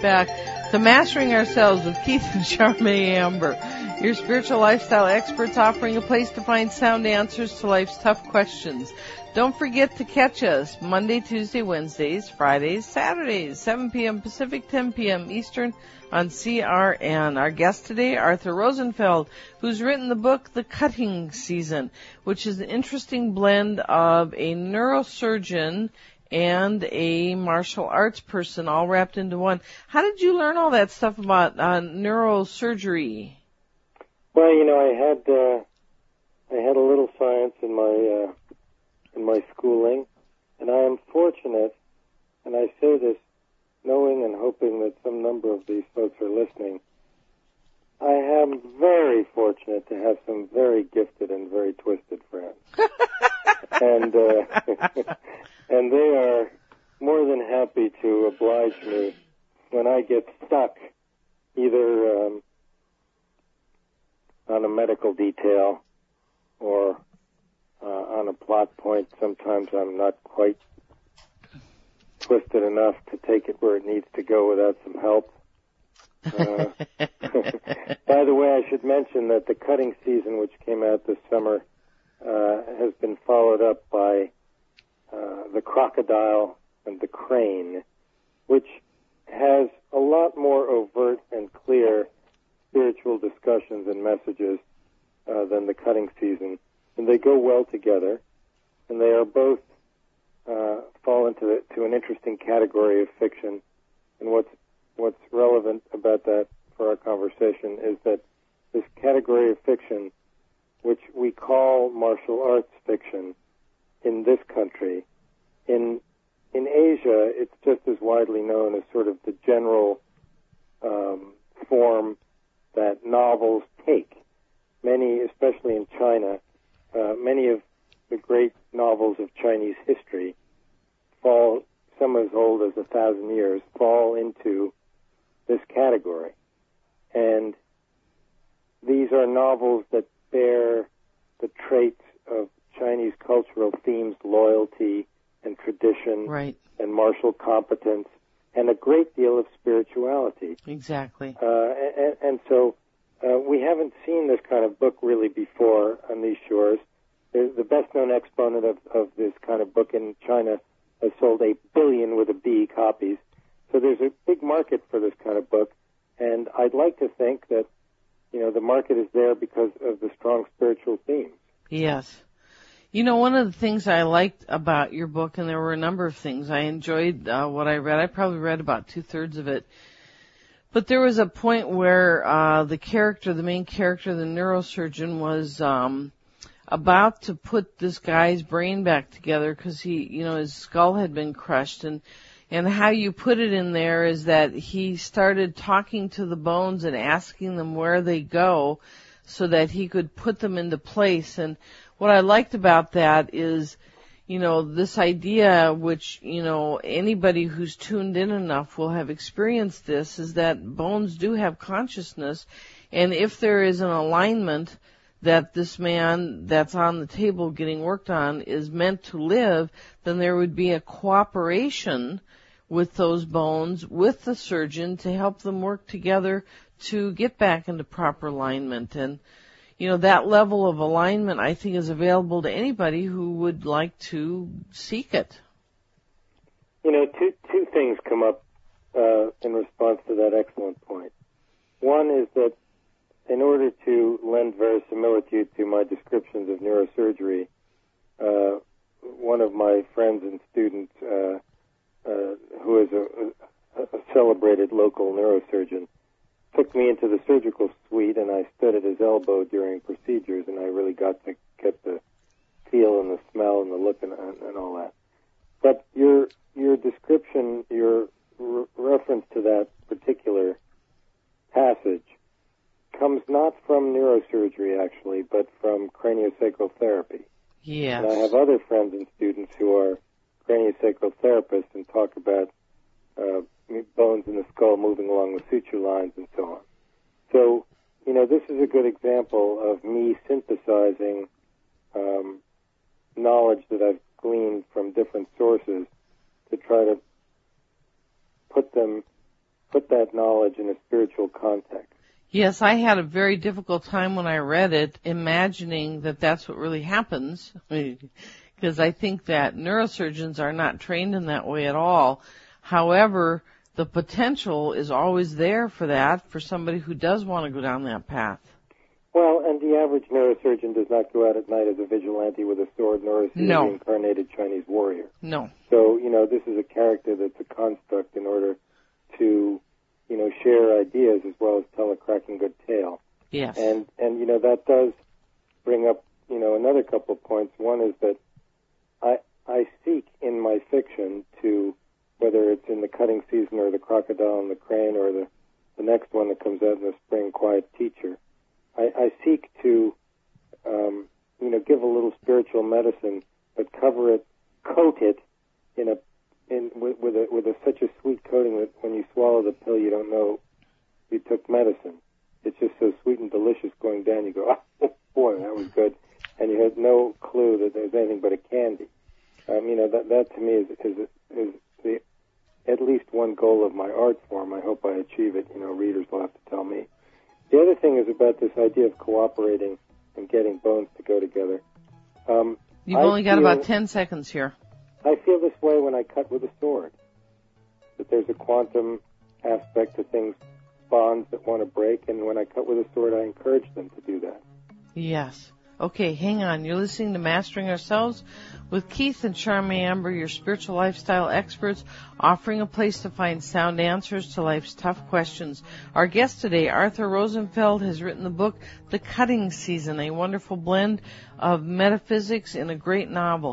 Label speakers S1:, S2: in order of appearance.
S1: back to Mastering Ourselves with Keith and Charme Amber, your spiritual lifestyle experts offering a place to find sound answers to life's tough questions. Don't forget to catch us Monday, Tuesday, Wednesdays, Fridays, Saturdays, 7 p.m. Pacific, 10 p.m. Eastern on CRN. Our guest today, Arthur Rosenfeld, who's written the book The Cutting Season, which is an interesting blend of a neurosurgeon and a martial arts person all wrapped into one. How did you learn all that stuff about uh, neurosurgery?
S2: Well, you know, I had uh, I had a little science in my uh, in my schooling, and I am fortunate, and I say this knowing and hoping that some number of these folks are listening. I am very fortunate to have some very gifted and very twisted friends, and uh, and they are more than happy me when I get stuck, either um, on a medical detail or uh, on a plot point. Sometimes I'm not quite twisted enough to take it where it needs to go without some help. Uh, by the way, I should mention that the cutting season, which came out this summer, uh, has been followed up by uh, the crocodile and the crane, which has a lot more overt and clear spiritual discussions and messages uh, than the cutting season and they go well together, and they are both uh, fall into the, to an interesting category of fiction. And what's what's relevant about that for our conversation is that this category of fiction, which we call martial arts fiction, in this country, in in Asia, it's just as widely known as sort of the general um, form that novels take. Many, especially in China, uh, many of the great novels of Chinese history fall, some as old as a thousand years, fall into this category. And these are novels that bear the traits of Chinese cultural themes, loyalty tradition,
S1: right.
S2: and martial competence, and a great deal of spirituality.
S1: Exactly.
S2: Uh, and, and so uh, we haven't seen this kind of book really before on these shores. The, the best known exponent of, of this kind of book in China has sold a billion with a B copies. So there's a big market for this kind of book. And I'd like to think that, you know, the market is there because of the strong spiritual themes.
S1: Yes. You know, one of the things I liked about your book, and there were a number of things I enjoyed uh, what I read. I probably read about two thirds of it but there was a point where uh, the character, the main character, the neurosurgeon, was um, about to put this guy's brain back together because he, you know, his skull had been crushed, and and how you put it in there is that he started talking to the bones and asking them where they go, so that he could put them into place. And what I liked about that is you know, this idea, which, you know, anybody who's tuned in enough will have experienced this, is that bones do have consciousness. And if there is an alignment that this man that's on the table getting worked on is meant to live, then there would be a cooperation with those bones, with the surgeon to help them work together to get back into proper alignment. And, you know, that level of alignment I think is available to anybody who would like to seek it.
S2: You know, two two things come up uh, in response to that excellent point. One is that in order to lend verisimilitude to my descriptions of neurosurgery, uh, one of my friends and students, uh, uh who is a, a celebrated local neurosurgeon, took me into the surgical suite and I stood at his elbow during procedures and I really got to get the feel and the smell and the look and, and all that. But your your description, your re- reference to that particular passage comes not from neurosurgery actually, but from craniosacral therapy.
S1: Yes.
S2: And I have other friends and students who are craniosacral therapists and talk about uh, bones in the skull moving along the suture lines and so on. So, you know, this is a good example of me synthesizing um, knowledge that I've gleaned from different sources to try to put them put that knowledge in a spiritual context.
S1: Yes, I had a very difficult time when I read it, imagining that that's what really happens, because I think that neurosurgeons are not trained in that way at all. However, the potential is always there for that for somebody who does want to go down that path.
S2: Well, and the average neurosurgeon does not go out at night as a vigilante with a sword, nor is he
S1: No.
S2: a reincarnated Chinese warrior.
S1: No.
S2: So, you know, this is a character that's a construct in order to, you know, share ideas as well as tell a cracking good tale.
S1: Yes.
S2: And and you know that does bring up you know another couple of points. One is that I I seek in my fiction to whether it's in the cutting season or the crocodile and the crane or the the next one that comes out in the spring, Quiet Teacher. I, I seek to um, you know give a little spiritual medicine, but cover it, coat it in a in with, with a with a such a sweet coating that when you swallow the pill, you don't know you took medicine. It's just so sweet and delicious going down. You go, oh boy, that was good, and you have no clue that there's anything but a candy. Um, you know that that to me is is least one goal of my art form. I hope I achieve it. You know, readers will have to tell me. The other thing is about this idea of cooperating and getting bones to go together. Um,
S1: You've
S2: I
S1: only got
S2: feel-
S1: about 10 seconds here.
S2: I feel this way when I cut with a sword. That there's a quantum aspect to things, bonds that want to break, and when I cut with a sword, I encourage them to do that.
S1: Yes. Okay, hang on. You're listening to Mastering Ourselves with Keith and Charmy Amber, your spiritual lifestyle experts, offering a place to find sound answers to life's tough questions. Our guest today, Arthur Rosenfeld, has written the book The Cutting Season, a wonderful blend of metaphysics in a great novel.